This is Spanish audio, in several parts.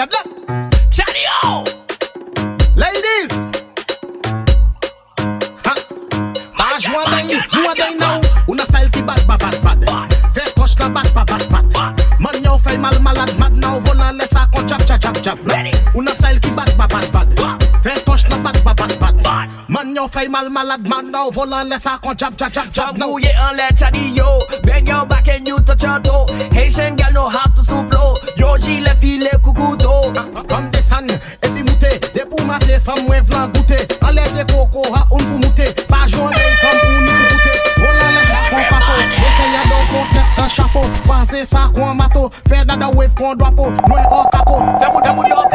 a black. Chadio! Ladies! Ha! Marge, moi d'ailleurs, moi d'ailleurs, on a style qui bat, bat, bad bad Fais coche la bat, bad bad bad. Man, yo, fais mal, malad, mad, now, volant, laisse ça qu'on chap, chap, chap, chap. On a style ki bad bad bad, bat. Fais coche la bad bad. bat, bat. Man, yo, fais mal, malad, mad, now, volant, laisse ça qu'on chap, chap, chap, chap. Now, yeah, on let Chadio, bend your back and you touch your toe. Haitian girl know how to Oji le file koukouto Pan desan, epi moute Depou mate, fam mwen vlan goute Ale de koko ha un pou moute Pa jonde yi kam pou ni koute Volan les kon pato Ete yadon kon tet an chapo Panse sa kon mato. Fè dada wef kon dwapo Mwen an kako Demou demou yo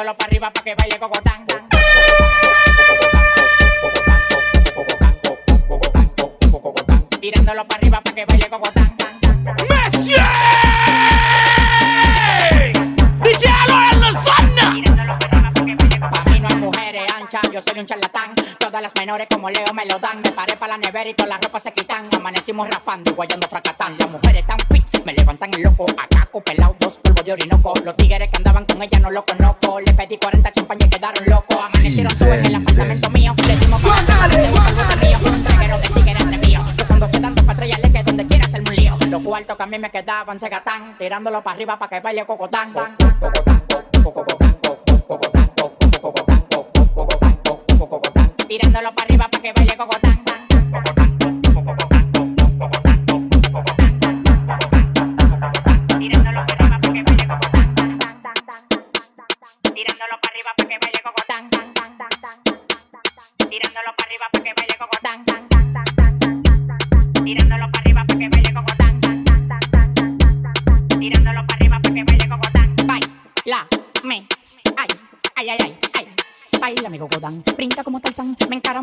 Tirándolo para arriba para que baile cocotán. Tirándolo para arriba para que baile cocotán. Messieurs DJ Aloel la zone Pa' mí no hay mujeres anchas, yo soy un charlatán. Todas las menores como Leo me lo dan. Me paré para la nevera y todas las ropas se quitan. Amanecimos raspando y guayando fracatán. Las mujeres tan fit, me levantan el loco. Acá pelado, dos polvos de orinoco. Los tigres que andaban con ella no lo conozco. Pedí 40 champañas y quedaron locos. Amanecieron todos en el apartamento mío. Le dimos para de mío. Un traguero de tigres entre mío. Yo cuando se tanto patrullarle que donde quiera hacerme un lío. Los cuartos que a mí me quedaban se gatán. Tirándolo para arriba para que baile cocotán. Tirándolo para arriba para que baile cocotán.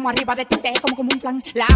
Arriba de ti, te como como un plan. La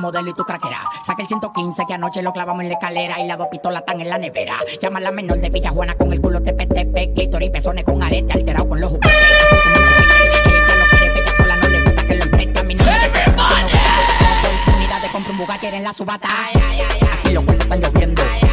modelo y tu craquera. Saca el 115 que anoche lo clavamos en la escalera y las dos pistolas están en la nevera. Llama a la menor de Villa Juana con el culo tepe, clítoris y pezones con arete, alterado con los juguetes. Compra un Bugatti en la subata. Aquí los cuentos están lloviendo.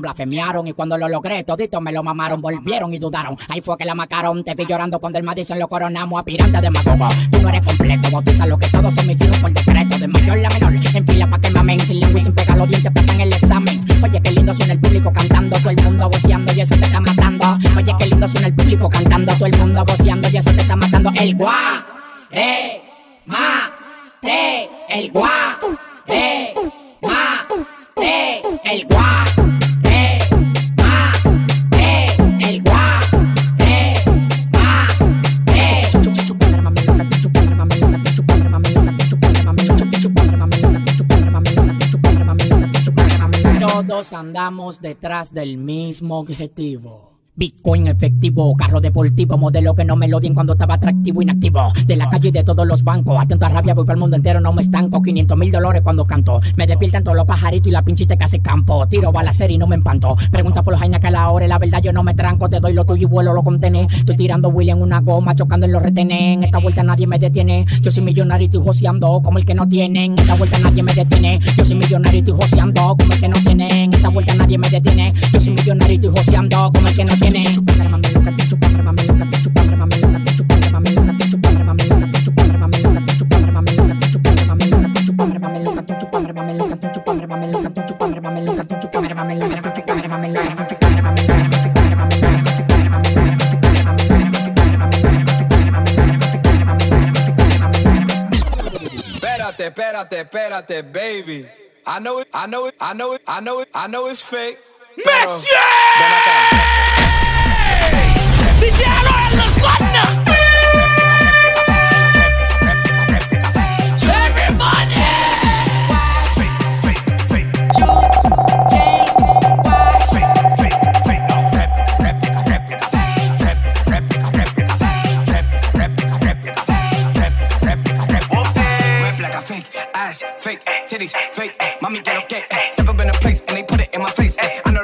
blasfemiaron y cuando lo logré todito me lo mamaron, volvieron y dudaron. Ahí fue que la macaron, te vi llorando cuando el Madison lo coronamos a pirante de magogo. Tú no eres completo, bautiza lo que todos son mis hijos por decreto, de mayor la menor, en fila pa' que mamen, sin lengua y sin pegar los dientes pasan el examen. Oye, qué lindo suena el público cantando, todo el mundo voceando y eso te está matando. Oye, qué lindo suena el público cantando, todo el mundo voceando y eso te está matando. El guá, re, ma, te, el guá, re, ma, te, el guá. Todos andamos detrás del mismo objetivo. Bitcoin efectivo, carro deportivo, modelo que no me lo dien cuando estaba atractivo, inactivo. De la calle y de todos los bancos, atento a rabia, voy para el mundo entero, no me estanco. 500 mil dólares cuando canto. Me despiertan todos los pajaritos y la pinchita que hace campo. Tiro balacer y no me empanto. Pregunta por los jainas que a la hora, la verdad yo no me tranco. Te doy lo tuyo y vuelo, lo contené. Estoy tirando William una goma, chocando en los retenes. En esta vuelta nadie me detiene. Yo soy millonario y estoy joseando como el que no tienen. En esta vuelta nadie me detiene. Yo soy millonario y estoy joseando como el que no tienen. Esta vuelta nadie me detiene. Yo soy millonario y estoy joseando como el que no tienen. espérate, espérate, baby. I know it, I know it, I know it, I know it, I know it's fake. Monsieur! Ven acá. DJ Aloe en la zona. Red black, I fake titties, fake. Mommy get okay. Step up in a place and they put it in my face. eh. I know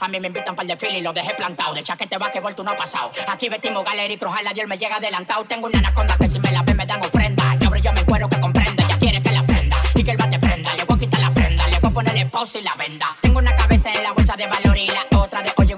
A mí me invitan para el desfile y lo dejé plantado. De chaquete va que tú no ha pasado. Aquí vestimos galera y crujal, la Dios me llega adelantado. Tengo una anaconda que si me la ve me dan ofrenda. Y ahora yo me encuero que comprenda. Ya quiere que la prenda y que el bate prenda. Le voy a quitar la prenda, le voy a ponerle pausa y la venda. Tengo una cabeza en la bolsa de valor y la otra de hoyo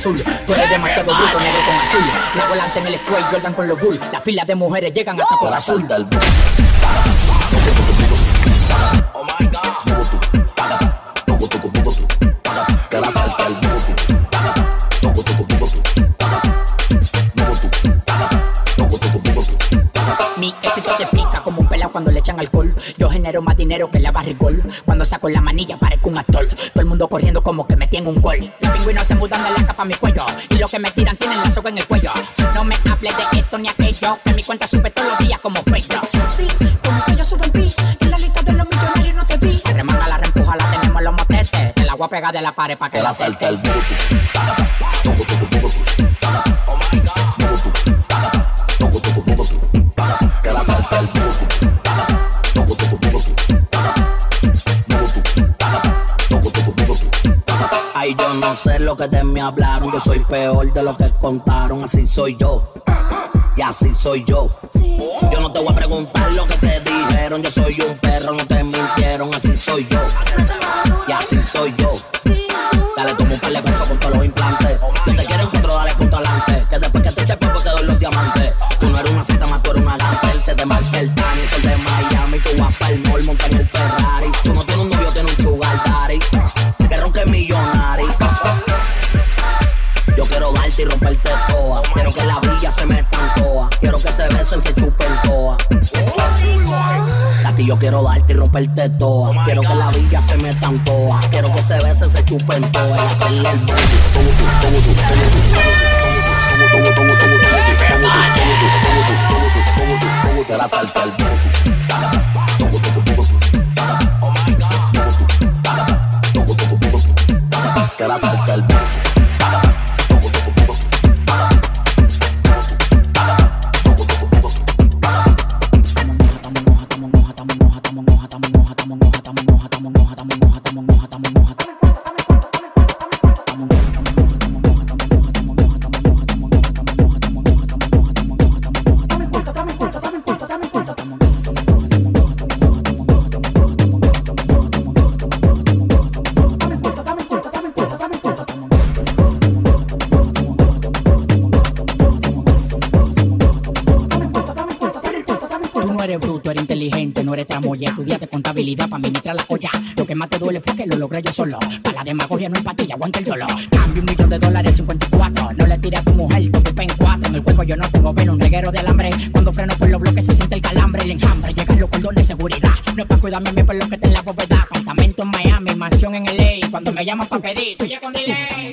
azul. Tú eres demasiado bruto, negro con azul. La volante en el straight, Jordan con los bull. Las filas de mujeres llegan hasta por azul. Yo genero más dinero que la barrigol. Cuando saco la manilla parezco un actor. Todo el mundo corriendo como que me tiene un gol. Los pingüinos se mudan de la capa a mi cuello. Y los que me tiran tienen la soga en el cuello. No me hables de esto ni aquello. Que mi cuenta sube todos los días como Facebook. Sí, como que yo subo el beat. En la lista de los millonarios no te vi. Remanga la reempuja, la tenemos en los motetes. Te la voy a pegar de la pared para que la salte el yo no lo que de mí hablaron. Yo soy peor de lo que contaron. Así soy yo. Y así soy yo. Yo no te voy a preguntar lo que te dijeron. Yo soy un perro, no te mintieron. Así soy yo. Y así soy yo. Dale, toma un par de con todos los implantes. Yo te quiero encuentro, dale punto adelante. Que después que te eche polvo te doy los diamantes. Tú no eres una cita más, tú eres una gantel. Se te marca el Tani, sol de Miami. Tú vas para el mall, monta en el se meta en toa. Quiero que se besen, se chupen toa. A ti yo quiero darte y romperte toa. Quiero que la villa se meta en toa. Quiero que se besen, se chupen toa. Y hacerle el booty. Te la salta el booty. Te no eres tramoya. Estudiaste contabilidad para administrar la olla. Lo que más te duele fue que lo logré yo solo. Para la demagogia no hay patilla, aguanta el dolor. Cambio un millón de dólares, 54. No le tires a tu mujer, tu en cuatro. En el cuerpo yo no tengo veno, un reguero de alambre. Cuando freno por los bloques se siente el calambre, el enjambre. Llegan los cordones de seguridad. No es para cuidarme a mí por lo que te en la bóveda. Apartamento en Miami. mansión en LA. Cuando me llaman pa' pedir, soy con delay.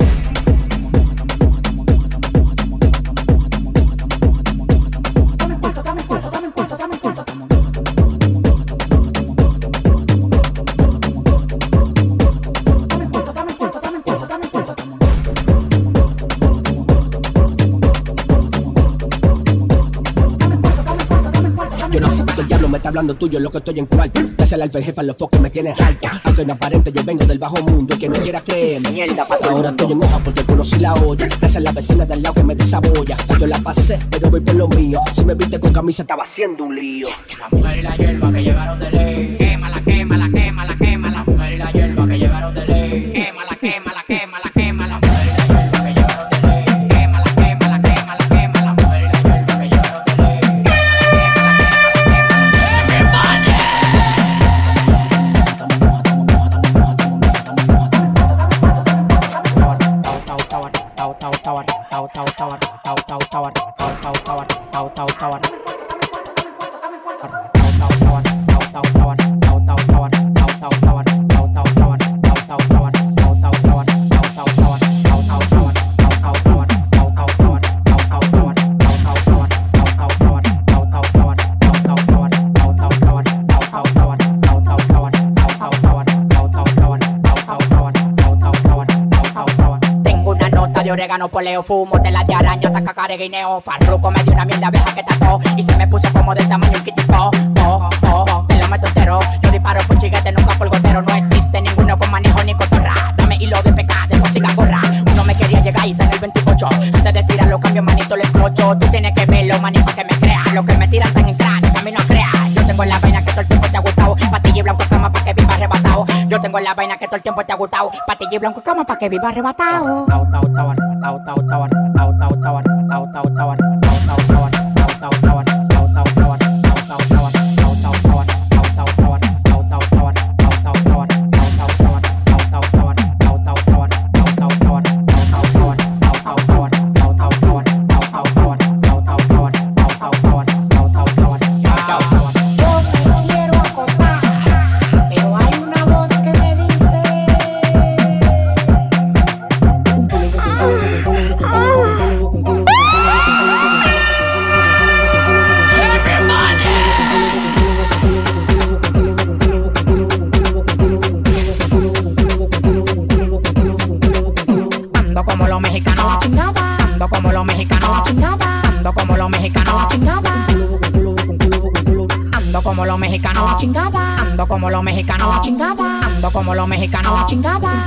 Hablando tuyo, lo que estoy en cuarto. Te hace el alfa jefa, los focos me tienes alto. Aunque no aparente, yo vengo del bajo mundo y que no quiera creerme. Ahora estoy en hoja porque conocí la olla. Esa es la vecina del lado que me desabolla. Yo la pasé, pero voy por lo mío. Si me viste con camisa, estaba haciendo un lío. La mujer y la hierba que llegaron de ley. De orégano, poleo, fumo, tela de araña, taca, care, guineo. Farruco me dio una mierda abeja que tapó y se me puso como del tamaño un kitipo. Oh, oh, te lo meto entero. Yo disparo por chiguete, nunca por gotero. No existe ninguno con manejo ni cotorra. Dame hilo de pecado, de música gorra. Uno me quería llegar y en el 28. Antes de tirar los cambios, manito, le explocho. Tú tienes que verlo, manito, que me crea. Lo que me tiran tan en crack, camino a crear. Yo tengo la vaina que todo el tiempo te ha gustado. Patilla y blanco cama para que. Yo tengo la vaina que todo el tiempo te ha gustado. Patilla y blanco cama para que viva arrebatado. Como los mexicanos la chingada.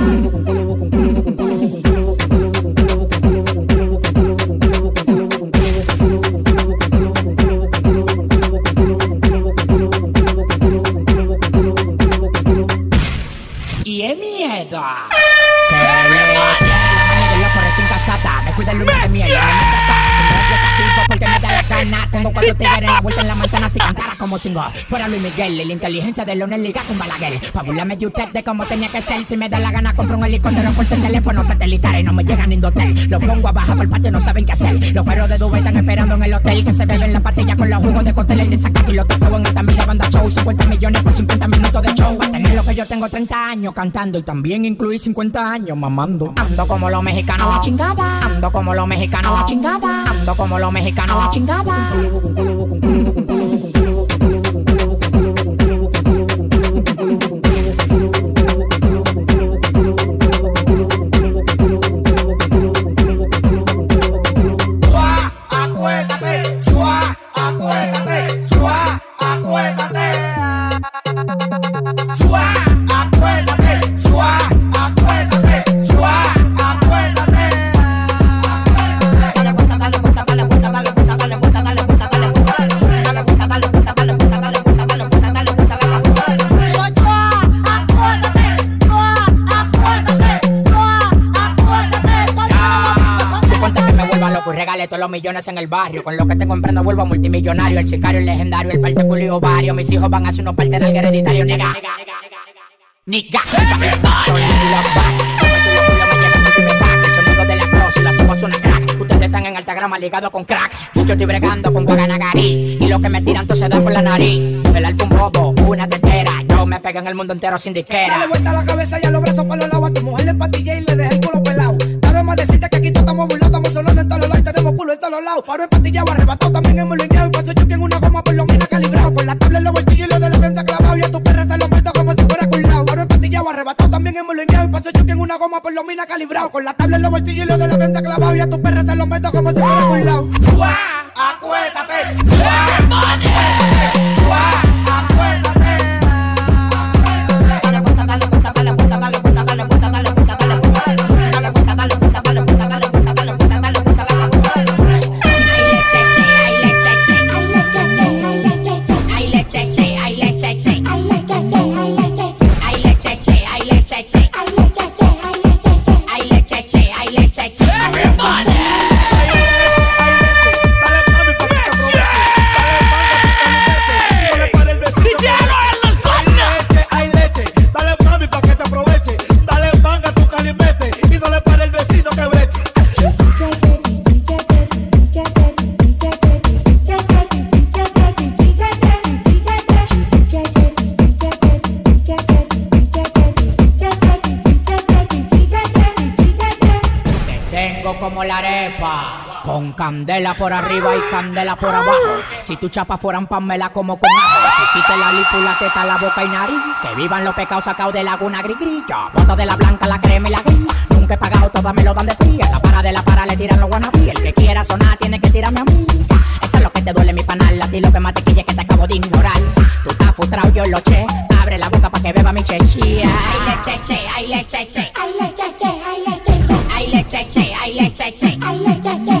Fuera Luis Miguel y la inteligencia de Leonel Liga con Balaguer. Pa' burlarme de usted de cómo tenía que ser. Si me da la gana, compro un helicóptero por ser teléfono satelital y no me llegan ni hotel. Los pongo a bajar por el patio, no saben qué hacer. Los perros de Dubai están esperando en el hotel. Que se beben la patilla con los jugos de cóctel. El desacato y los tacos en esta milla banda show. 50 millones por 50 minutos de show. Va a tener lo que yo tengo 30 años cantando y también incluí 50 años mamando. Ando como los mexicanos la chingada. Ando como los mexicanos la chingada. Ando como los mexicanos la chingada. todos los millones en el barrio. Con lo que tengo emprendo vuelvo a multimillonario. El sicario, el legendario, el parte culio vario. Mis hijos van a ser unos parte del hereditario. Nega, nega, nega, nega. El sonido de la cross y las ojos suena crack. Ustedes están en altagrama ligado con crack. Yo estoy bregando con Guaganagarí. Y lo que me tiran todo se da por la nariz. El alfa un bobo, una tetera. Yo me pego en el mundo entero sin disquera. Dale vuelta a la cabeza y a los brazos para los lados. A tu mujer le empatillé y le dejé el culo pelado. Nada más decirte que aquí todos estamos burlados, estamos solo en todos lados pulo de los lados. Paro empatillado, arrebatado, también hemos lineado. Y paso choque en una goma por lo menos calibrado. Con la tabla en los bolsillos y de la gente clavado. Y a tu perra se lo meto como si fuera culado. Paro empatillado, arrebatado, también hemos lineado. Y paso choque en una goma por lo menos calibrado. Con la tabla en los bolsillos y lo de la gente clavado. Y a tu perra se lo meto como si fuera culado. Acuérdate. Candela por arriba y candela por abajo. Si tu chapa fueran pamela como con ajo. Hiciste la lípula, teta, la boca y nariz. Que vivan los pecados sacados de laguna gris grilla. Bota de la blanca, la crema y la gris. Nunca he pagado, todas me lo dan de fría. La para de la para le tiran los guanabí. El que quiera sonar tiene que tirarme a mí. Eso es lo que te duele mi panal. A ti lo que más te quilla que te acabo de ignorar. Tú estás frustrado, yo lo che. Abre la boca para que beba mi chechía. Ay, le cheche, ay, le cheche. Ay, le cheche, ay, le cheche. Ay, le cheche, ay, le cheche. Ay, le cheche.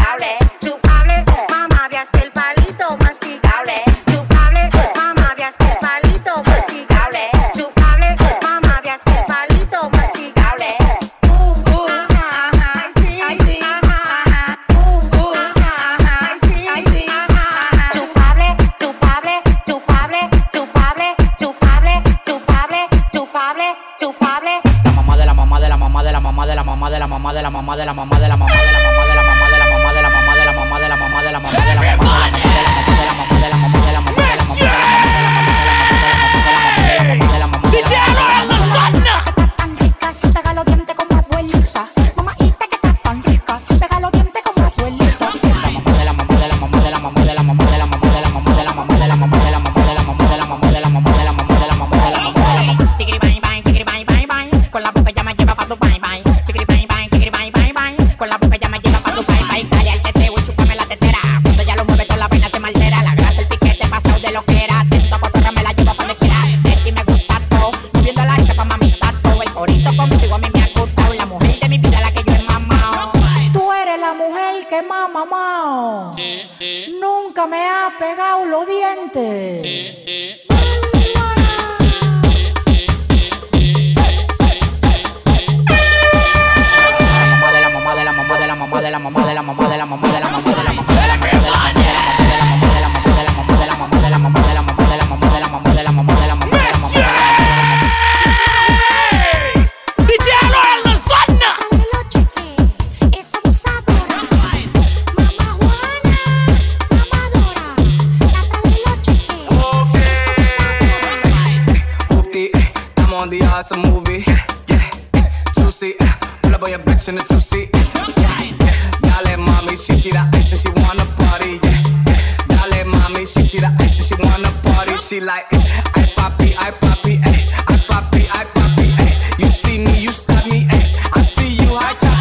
like, I poppy, I poppy, ay, I poppy, I poppy, ay. You see me, you stop me, ay. I see you, I chop.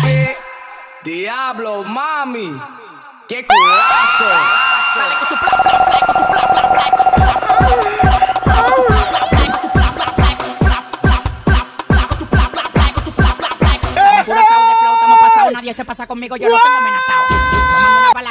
Diablo, mami, qué culazo. Nadie se pasa conmigo, yo lo tengo amenazado.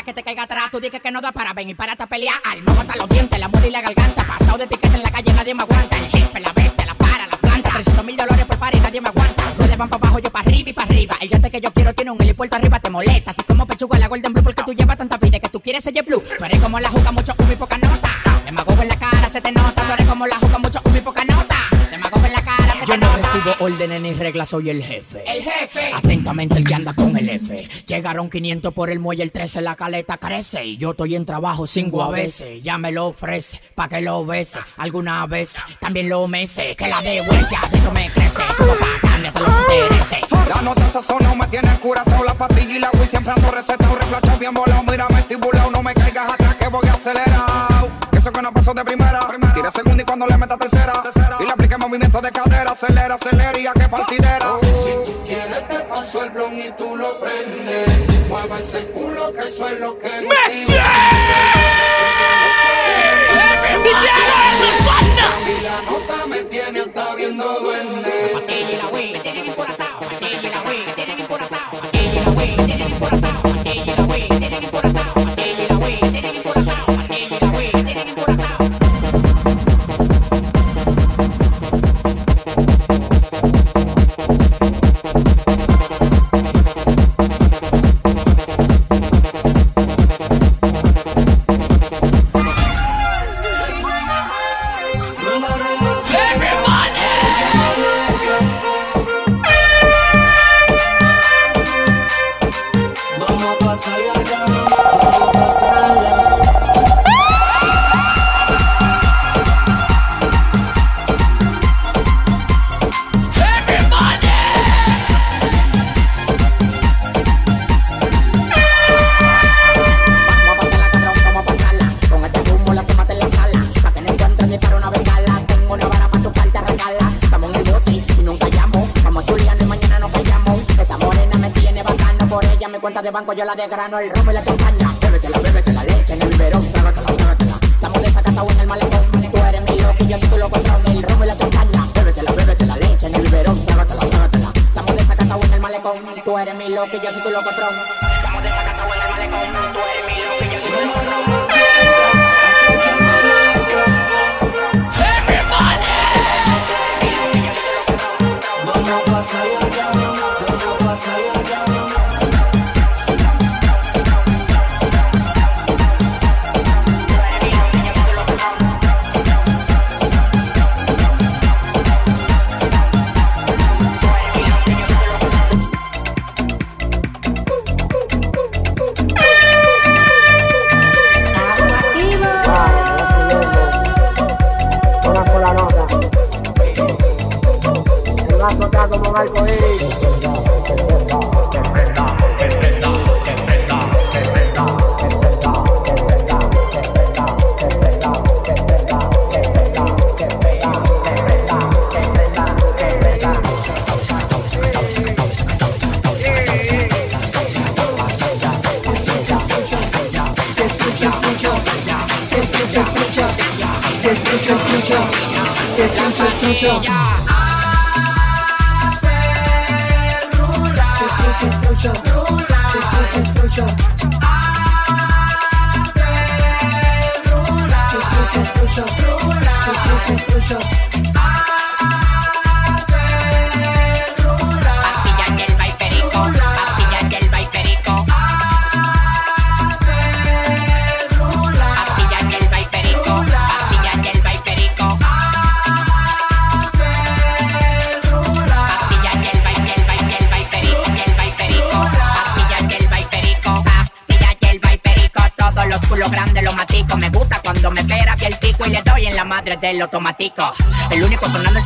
Que te caiga atrás, tú dices que no da para ven y párate a pelear. Al no hasta los dientes, la muerte y la garganta. Pasado de piquete en la calle, nadie me aguanta. El jefe, la bestia, la para, la planta. 300 mil dólares por par y nadie me aguanta. Ruedas van para abajo, yo para arriba y para arriba. El yate que yo quiero tiene un helipuerto arriba, te molesta. Así como pechuga la Golden Blue, porque tú llevas tanta vida que tú quieres ser blue. Tú eres como la juca, mucho humo y poca nota. Demagogo en la cara, se te nota. Tú eres como la juca, mucho humo y poca nota. Yo te no recibo órdenes ni reglas, soy el jefe. El jefe. Atentamente el que anda con el F. Llegaron 500 por el muelle, el 13 la caleta crece. Y yo estoy en trabajo cinco a veces. Ya me lo ofrece, pa' que lo bese. Alguna vez también lo mece. Que la de huesia, esto me crece. Como pa' cámbiate los intereses. La nota sazonado me tiene curazao La pastilla y la Wii siempre ando recetado Reflachado bien volado, mírame estipulado No me caigas atrás que voy acelerado Eso que no pasó de primera Tira segunda y cuando le meta tercera Y Acelera, acelera y a qué partidera. Si tú quieres te paso el blon y tú lo prendes. Mueve ese culo que eso es lo que ¡Messi! Yo la desgrano. El romo y la champaña. Bébetela, bébete la leche en el biberón. Trágatela, trágatela. Estamos desacatados en el malecón. Tú eres mi loco y yo soy tu loco El romo y la champaña. Bébetela, bébete la leche en el biberón. Trágatela, trágatela. Estamos desacatados en el malecón. Tú eres mi loco y yo soy tu loco Estamos en el malecón. Tú eres mi loco y yo soy tu loco Pastilla madre del automático. El único sonando en